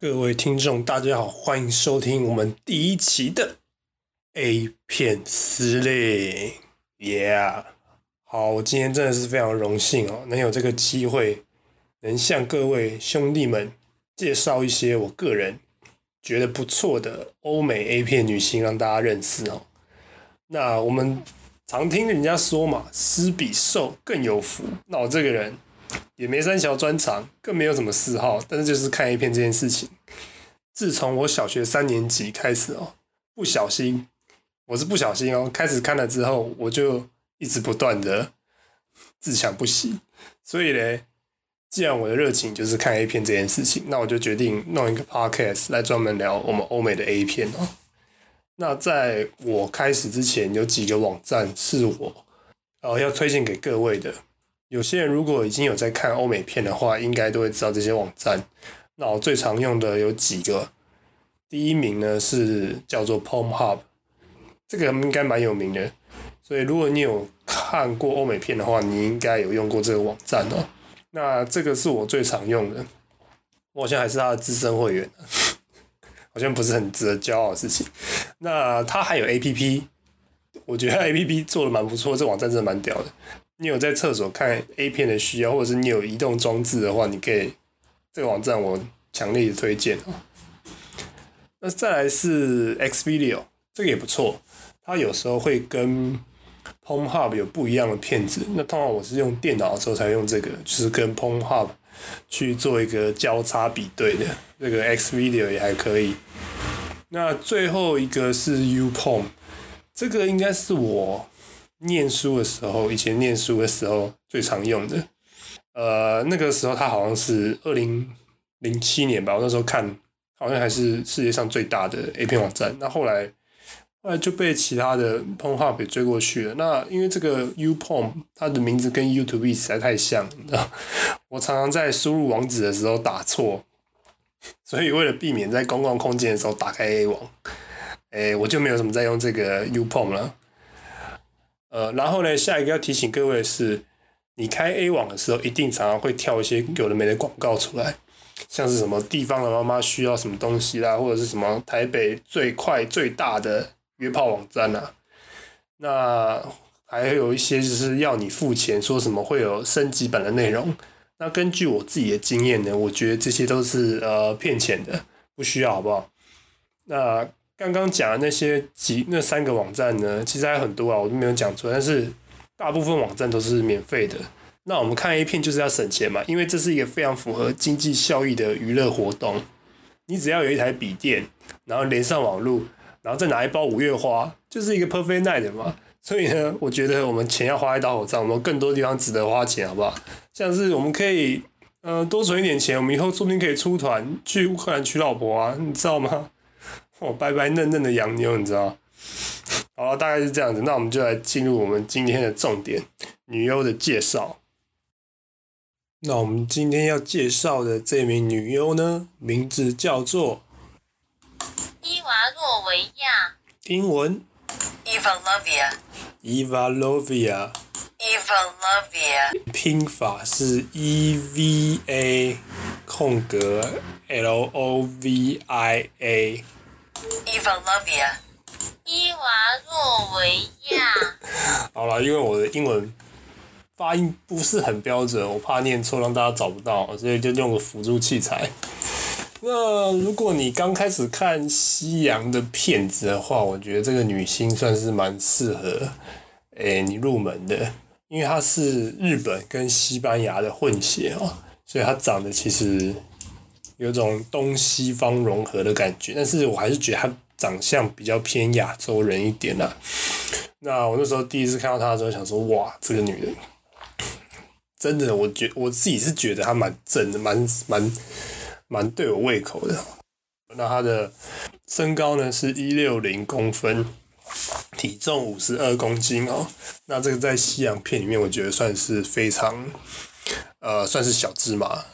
各位听众，大家好，欢迎收听我们第一期的 A 片司令，Yeah！好，我今天真的是非常荣幸哦，能有这个机会，能向各位兄弟们介绍一些我个人觉得不错的欧美 A 片女星，让大家认识哦。那我们常听人家说嘛，施比受更有福。那我这个人也没三小专长，更没有什么嗜好，但是就是看 A 片这件事情，自从我小学三年级开始哦，不小心，我是不小心哦，开始看了之后，我就一直不断的自强不息。所以嘞，既然我的热情就是看 A 片这件事情，那我就决定弄一个 podcast 来专门聊我们欧美的 A 片哦。那在我开始之前，有几个网站是我呃要推荐给各位的。有些人如果已经有在看欧美片的话，应该都会知道这些网站。那我最常用的有几个，第一名呢是叫做 PomHub，这个应该蛮有名的。所以如果你有看过欧美片的话，你应该有用过这个网站哦。那这个是我最常用的，我好像还是他的资深会员。好像不是很值得骄傲的事情。那它还有 A P P，我觉得 A P P 做的蛮不错，这网站真的蛮屌的。你有在厕所看 A 片的需要，或者是你有移动装置的话，你可以这个网站我强烈推荐啊。那再来是 X Video，这个也不错，它有时候会跟 Pornhub 有不一样的片子。那通常我是用电脑的时候才用这个，就是跟 Pornhub 去做一个交叉比对的。这个 X Video 也还可以。那最后一个是 Uporn，这个应该是我念书的时候，以前念书的时候最常用的。呃，那个时候它好像是二零零七年吧，我那时候看好像还是世界上最大的 A 片网站。那后来后来就被其他的 Pornhub 给追过去了。那因为这个 Uporn 它的名字跟 YouTube 实在太像，你知道，我常常在输入网址的时候打错。所以为了避免在公共空间的时候打开 A 网，诶，我就没有什么在用这个 Uporn 了。呃，然后呢，下一个要提醒各位的是，你开 A 网的时候，一定常常会跳一些有的没的广告出来，像是什么地方的妈妈需要什么东西啦，或者是什么台北最快最大的约炮网站啊，那还有一些就是要你付钱，说什么会有升级版的内容。那根据我自己的经验呢，我觉得这些都是呃骗钱的，不需要好不好？那刚刚讲的那些几那三个网站呢，其实还很多啊，我都没有讲出来，但是大部分网站都是免费的。那我们看 A 片就是要省钱嘛，因为这是一个非常符合经济效益的娱乐活动。你只要有一台笔电，然后连上网络，然后再拿一包五月花，就是一个 perfect night 嘛。所以呢，我觉得我们钱要花在刀口上，我们更多地方值得花钱，好不好？像是我们可以，呃，多存一点钱，我们以后说不定可以出团去乌克兰娶老婆啊，你知道吗？哦，白白嫩嫩的洋妞，你知道？好了，大概是这样子，那我们就来进入我们今天的重点——女优的介绍。那我们今天要介绍的这名女优呢，名字叫做伊娃洛维亚英文 （Evalovia）。Evalovia，Evalovia。拼法是 E V A 空格 L O V I A。Evalovia。伊娃洛维亚。好了，因为我的英文发音不是很标准，我怕念错让大家找不到，所以就用个辅助器材。那如果你刚开始看西洋的片子的话，我觉得这个女星算是蛮适合，诶、你入门的，因为她是日本跟西班牙的混血哦，所以她长得其实有种东西方融合的感觉，但是我还是觉得她长相比较偏亚洲人一点啦、那我那时候第一次看到她的时候，想说哇，这个女人真的，我觉我自己是觉得她蛮正的，蛮蛮蛮对我胃口的。那她的身高呢是一六零公分，体重五十二公斤哦。那这个在西洋片里面，我觉得算是非常，呃，算是小芝麻，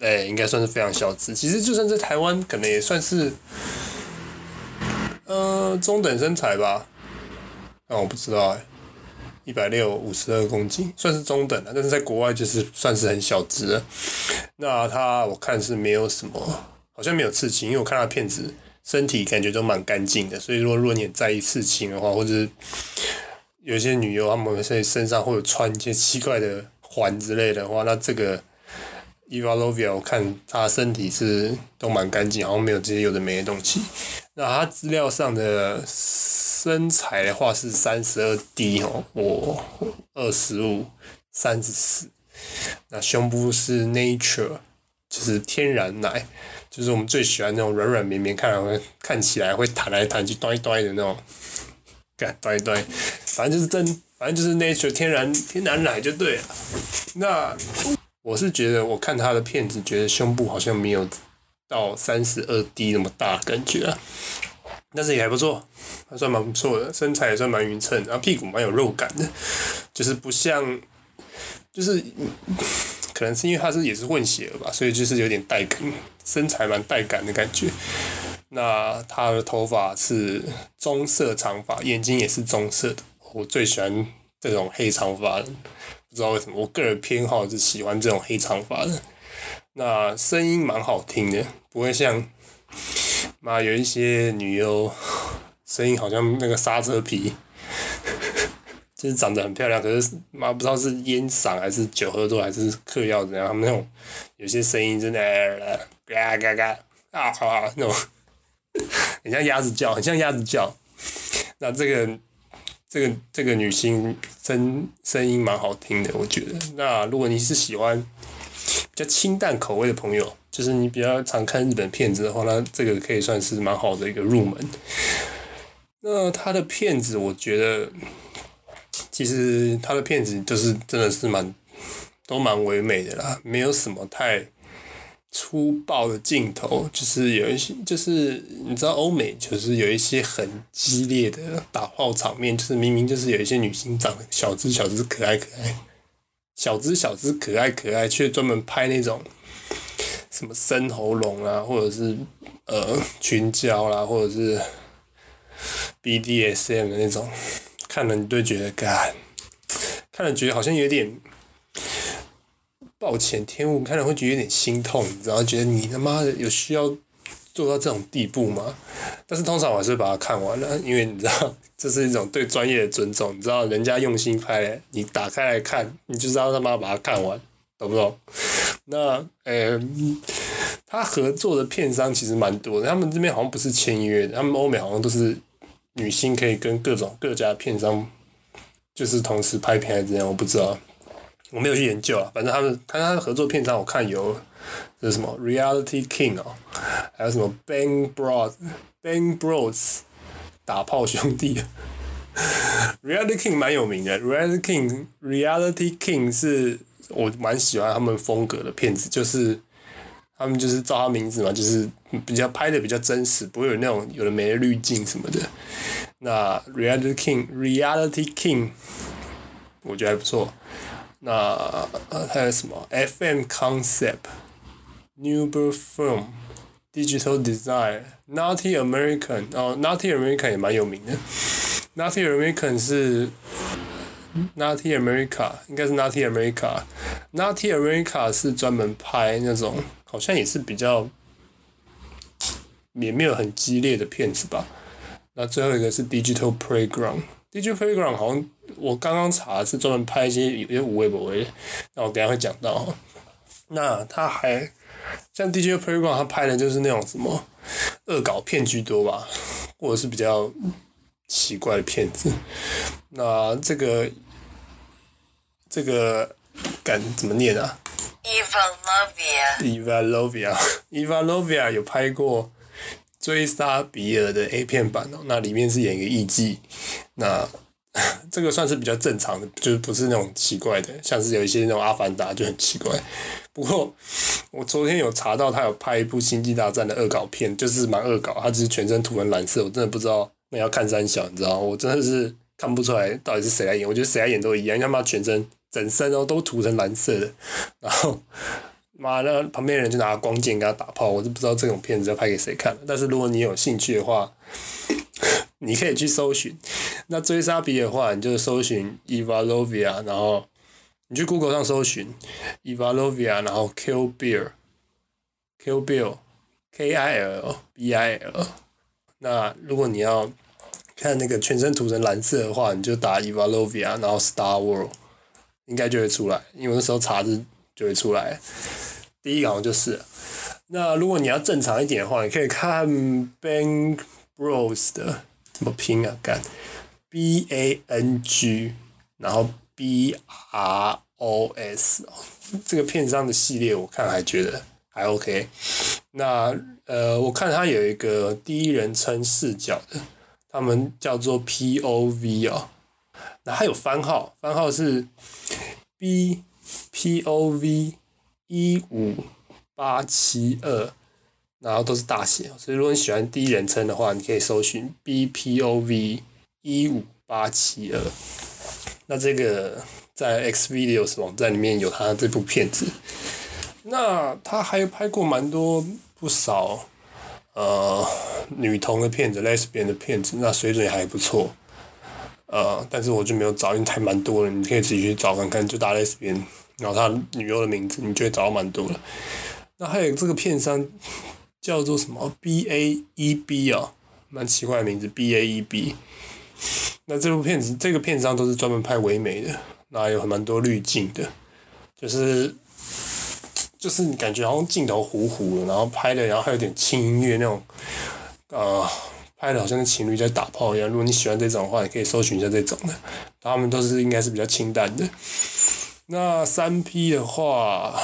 哎、应该算是非常小只。其实就算在台湾，可能也算是，呃，中等身材吧。那我不知道哎、一百六五十二公斤，算是中等了，但是在国外就是算是很小只了。那他我看是没有什么，好像没有刺青，因为我看他片子身体感觉都蛮干净的，所以说如果你很在意刺青的话，或者有些女优她们在身上会有穿一些奇怪的环之类的话，那这个 Eva Lovia 我看她身体是都蛮干净，好像没有这些有的没的东西。那她资料上的身材的话是三十二 D 哦，我二十五三十四。那胸部是 Nature，就是天然奶，就是我们最喜欢那种软软绵绵，看来会看起来会弹来弹去、端一端的那种，干端一端，反正就是真，反正就是 Nature 天然天然奶就对了。那我是觉得，我看他的片子，觉得胸部好像没有到三十二 D 那么大感觉啊，但是也还不错，还算蛮不错的，身材也算蛮匀称，然后屁股蛮有肉感的，就是不像，就是可能是因为他是也是混血儿吧，所以就是有点带感，身材蛮带感的感觉。那他的头发是棕色长发，眼睛也是棕色的，我最喜欢这种黑长发。不知道为什么，我个人偏好是喜欢这种黑长发的。那声音蛮好听的，不会像妈有一些女优声音好像那个刹车皮，就是长得很漂亮，可是妈不知道是烟嗓还是酒喝多还是嗑药怎样，他们那种有些声音真的嘎嘎嘎啊啊那种，很像鸭子叫，很像鸭子叫。那这个。这个这个女星声声音蛮好听的，我觉得。那如果你是喜欢比较清淡口味的朋友，就是你比较常看日本片子的话，那这个可以算是蛮好的一个入门。那他的片子，我觉得其实他的片子就是真的是蛮都蛮唯美的啦，没有什么太。粗暴的镜头，就是有一些，就是你知道欧美就是有一些很激烈的打炮场面，就是明明就是有一些女星长得小只小只可爱可爱，小只小只可爱可爱，却专门拍那种什么深喉咙啊，或者是呃群交啦，或者是 BDSM 的那种，看了你都觉得干，看了觉得好像有点。抱歉，天雾看了会觉得有点心痛，你知道？觉得你他妈的有需要做到这种地步吗？但是通常我还是把它看完了，因为你知道，这是一种对专业的尊重。你知道，人家用心拍，你打开来看，你就知道他妈把它看完，懂不懂？那呃，他合作的片商其实蛮多的，他们这边好像不是签约的，他们欧美好像都是女星可以跟各种各家片商就是同时拍片还是怎样，我不知道。我没有去研究啊，反正他们看他的合作片上，我看有是什么 Reality King 哦，还有什么 Bang Bros Bang Bros 打炮兄弟，Reality King 蛮有名的，Reality King Reality King 是我蛮喜欢他们风格的片子，就是他们就是照他名字嘛，就是比较拍的比较真实，不会有那种有的没的滤镜什么的。那 Reality King Reality King 我觉得还不错。那还有什么 FM Concept、Newber Film、Digital Design、Natty American 哦，Natty American 也蛮有名的。Natty American 是 Natty America，应该是 Natty America。Natty America 是专门拍那种好像也是比较也没有很激烈的片子吧。那最后一个是 Digital Playground。Digital Playground 好像我刚刚查是专门拍一些有些无微不微，那我等下会讲到。那他还像 Digital Playground，他拍的就是那种什么恶搞片居多吧，或者是比较奇怪的片子。那这个这个敢怎么念啊？Evalovia，Evalovia，Evalovia 有拍过。追杀比尔的 A 片版哦，那里面是演一个艺妓，那 这个算是比较正常的，就是不是那种奇怪的，像是有一些那种阿凡达就很奇怪。不过我昨天有查到他有拍一部星际大战的恶搞片，就是蛮恶搞，他只是全身涂成蓝色，我真的不知道那要看三小，你知道我真的是看不出来到底是谁来演，我觉得谁来演都一样，他妈全身整身哦都涂成蓝色的，然后。妈，那旁边人就拿光剑给他打炮，我就不知道这种片子要拍给谁看。但是如果你有兴趣的话，你可以去搜寻。那追杀比的话，你就搜寻 Evalovia，然后你去 Google 上搜寻 Evalovia，然后 Kill Bill，Kill Bill，K I L B I L。那如果你要看那个全身涂成蓝色的话，你就打 Evalovia，然后 Star World，应该就会出来。因为那时候查字就会出来。第一个好像就是。那如果你要正常一点的话，你可以看 Bang Bros 的怎么拼啊？干 B A N G，然后 B R O S 哦，这个片商的系列我看还觉得还 OK。那呃，我看它有一个第一人称视角的，他们叫做 P O V 哦，那还有番号，番号是 B P O V 一五。八七二，然后都是大写，所以如果你喜欢第一人称的话，你可以搜寻 B P O V 一五八七二。那这个在 X Videos 网站里面有他这部片子。那他还拍过蛮多不少呃女同的片子，Lesbian 的片子，那水准也还不错。呃，但是我就没有找，因为太蛮多了，你可以自己去找看看，就打 Lesbian，然后他女优的名字，你就会找到蛮多了。那还有这个片商叫做什么 B A E B 啊，蛮奇怪的名字 B A E B。那这部片子这个片商都是专门拍唯美的，那有很蛮多滤镜的，就是就是你感觉好像镜头糊糊的，然后拍的然后还有点轻音乐那种，呃，拍的好像是情侣在打炮一样。如果你喜欢这种的话，你可以搜寻一下这种的，他们都是应该是比较清淡的。那三 P 的话，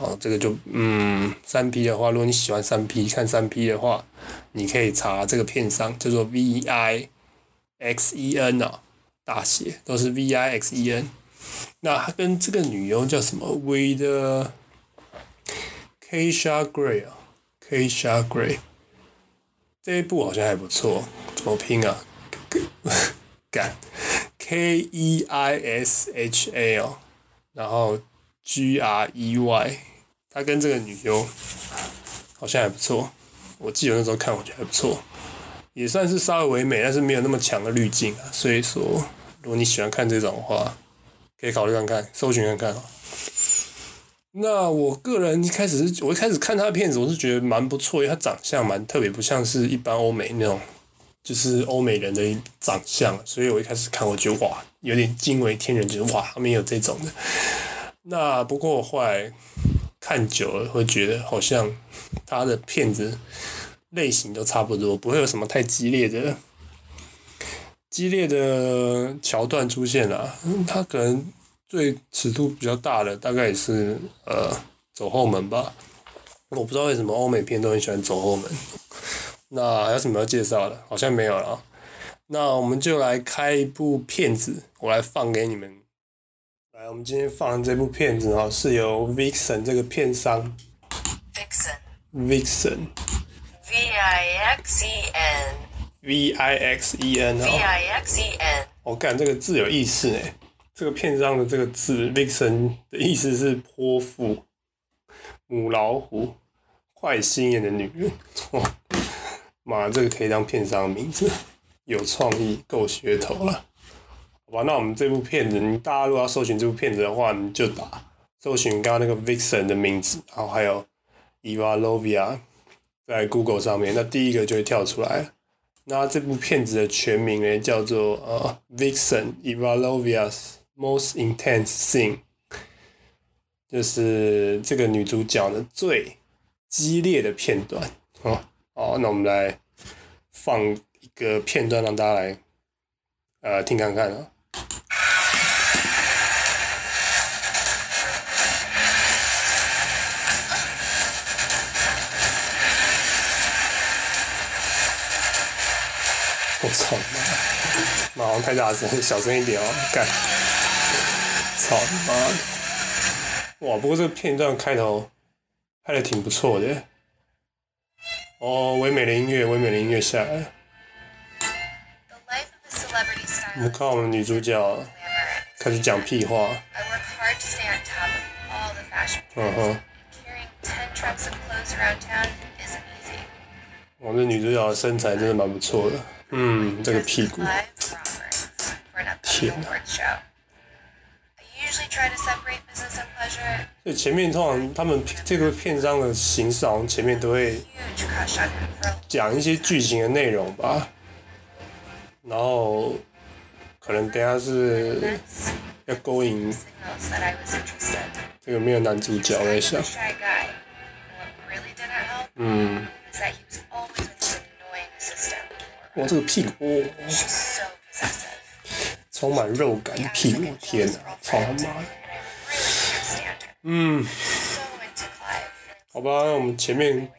哦，这个就嗯，三 P 的话，如果你喜欢三 P 看三 P 的话，你可以查这个片商叫做 V I X E N 啊，大写都是 V I X E N。那他跟这个女优叫什么 w i t Keisha Gray 啊，Keisha Gray，这一部好像还不错，怎么拼啊？干 K E I S H A 哦。然后 G R E Y，他跟这个女优好像还不错，我记得那时候看我觉得还不错，也算是稍微唯美，但是没有那么强的滤镜啊。所以说，如果你喜欢看这种的话，可以考虑看看，搜寻看看。那我个人一开始是我一开始看他的片子，我是觉得蛮不错，因为他长相蛮特别，不像是一般欧美那种，就是欧美人的长相，所以我一开始看我觉得哇。有点惊为天人，就是哇，他们有这种的。那不过我后来看久了，会觉得好像他的片子类型都差不多，不会有什么太激烈的、激烈的桥段出现了。他可能最尺度比较大的，大概也是呃走后门吧。我不知道为什么欧美片都很喜欢走后门。那还有什么要介绍的？好像没有了。那我们就来开一部片子，我来放给你们。来，我们今天放的这部片子哦，是由 Vixen 这个片商。Vixen。Vixen。V I X E N。V I X E N 哦。V I X E N。我看这个字有意思哎，这个片上的这个字 Vixen 的意思是泼妇、母老虎、坏心眼的女人。哇，妈，这个可以当片商名字。有创意，够噱头了，好吧？那我们这部片子，你大家如果要搜寻这部片子的话，你就打搜寻刚刚那个 Vixen 的名字，然后还有 Eva Lovia 在 Google 上面，那第一个就会跳出来。那这部片子的全名呢，叫做呃 Vixen Eva Lovia's Most Intense Scene，就是这个女主角的最激烈的片段。哦，好，那我们来放。一个片段让大家来，呃，听看看啊。我操妈！马上太大声，小声一点哦，干！操你妈！哇，不过这个片段开头拍的挺不错的。哦，唯美的音乐，唯美的音乐下来。我们看我们女主角开始讲屁话。嗯哼。我这女主角的身材真的蛮不错的，嗯，这个屁股。天！所以前面通常他们这个篇章的形式，好像前面都会讲一些剧情的内容吧，然后可能等下是要勾引这个没有男主角，我想。嗯。哇，这个屁股，哇，充满肉感的屁股，天哪，操他妈的，嗯，好吧，那我们前面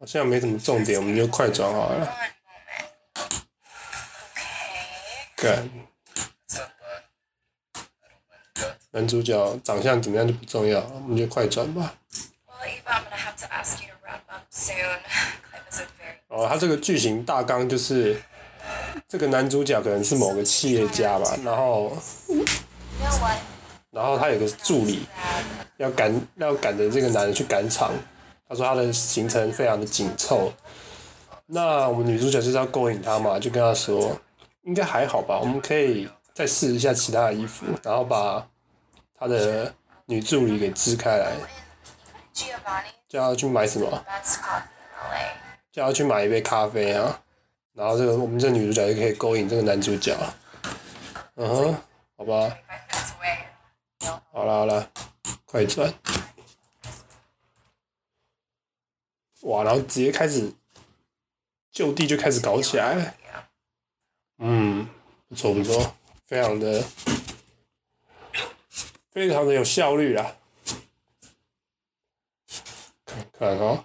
好像没什么重点，我们就快转好了。干，男主角长相怎么样就不重要，我们就快转吧。他这个剧情大纲就是，这个男主角可能是某个企业家吧，然后然后他有个助理要赶要赶着这个男的去赶场，他说他的行程非常的紧凑，那我们女主角就是要勾引他嘛，就跟他说应该还好吧，我们可以再试一下其他的衣服，然后把他的女助理给支开来，叫他去买什么？叫他去买一杯咖啡啊，然后这个我们这女主角就可以勾引这个男主角，嗯哼，好吧，好啦好啦，快转，哇，然后直接开始就地就开始搞起来，嗯，不错不错，非常的非常的有效率啦，看看哦。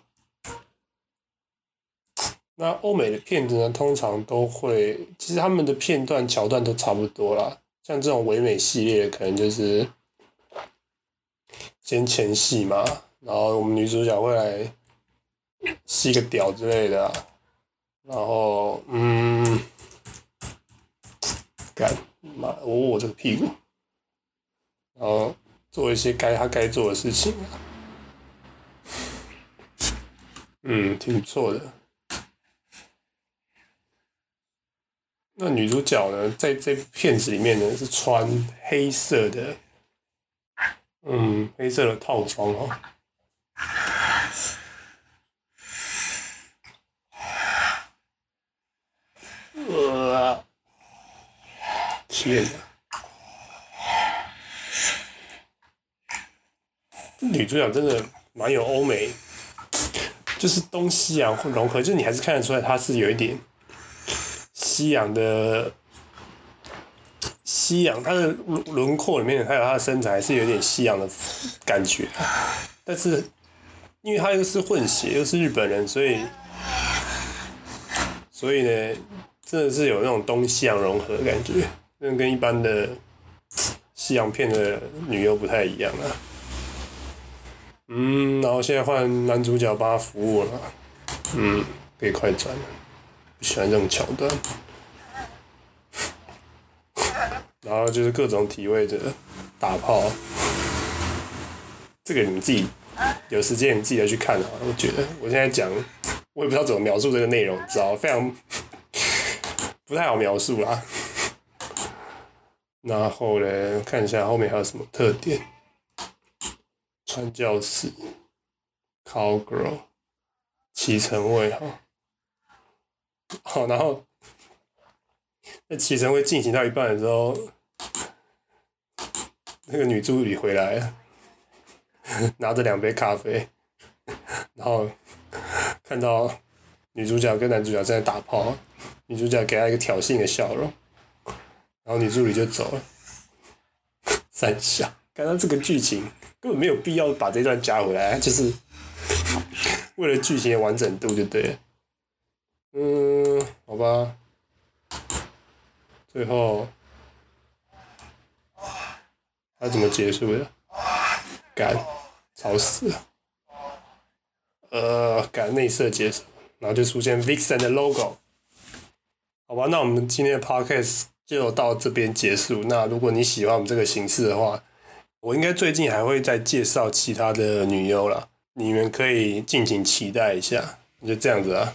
那欧美的片子呢，通常都会，其实他们的片段桥段都差不多啦。像这种唯美系列，可能就是先前戏嘛，然后我们女主角会来吸个屌之类的、然后嗯，干妈我我这个屁股，然后做一些该他该做的事情啊，嗯，挺不错的。那女主角呢，在这片子里面呢，是穿黑色的，嗯，黑色的套装哦。呃，天哪！这女主角真的蛮有欧美，就是东西洋融合，就是你还是看得出来她是有一点西洋的西洋，它的轮廓里面还有她的身材是有点西洋的感觉，但是因为她又是混血，又是日本人，所以所以呢，真的是有那种东西洋融合的感觉，那跟一般的西洋片的女优不太一样啊。嗯，然后现在换男主角帮他服务了，嗯，可以快转了。不喜欢这种桥段。然后就是各种体位的打炮，这个你们自己有时间你自己再去看啊。我觉得我现在讲，我也不知道怎么描述这个内容，你知道，非常 不太好描述啦。然后呢，看一下后面还有什么特点。传教士，cowgirl，骑乘位哈。好，然后那骑乘会进行到一半的时候，那个女助理回来了，拿着两杯咖啡，然后看到女主角跟男主角正在打炮，女主角给他一个挑衅的笑容，然后女助理就走了。三小，刚刚这个剧情根本没有必要把这段加回来，就是为了剧情的完整度就对了。嗯，好吧。最后，他怎么结束的？干，吵死了。呃，干内设结束，然后就出现 Vixen 的 logo。好吧，那我们今天的 podcast 就到这边结束。那如果你喜欢我们这个形式的话，我应该最近还会再介绍其他的女优啦，你们可以敬请期待一下。就这样子啊。